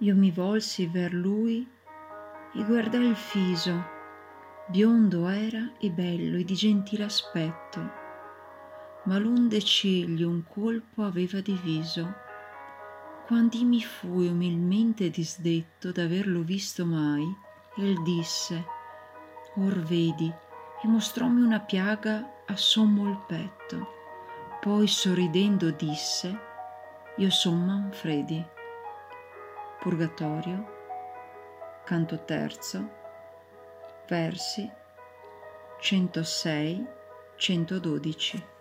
Io mi volsi ver lui e guardai il fiso, biondo era e bello e di gentil aspetto, ma l'onde ciglio un colpo aveva diviso. Quandi mi fui umilmente disdetto d'averlo visto mai, il disse, Or vedi, e mostròmi una piaga a sommo il petto. Poi sorridendo disse, Io son Manfredi. Purgatorio, canto terzo, versi 106-112.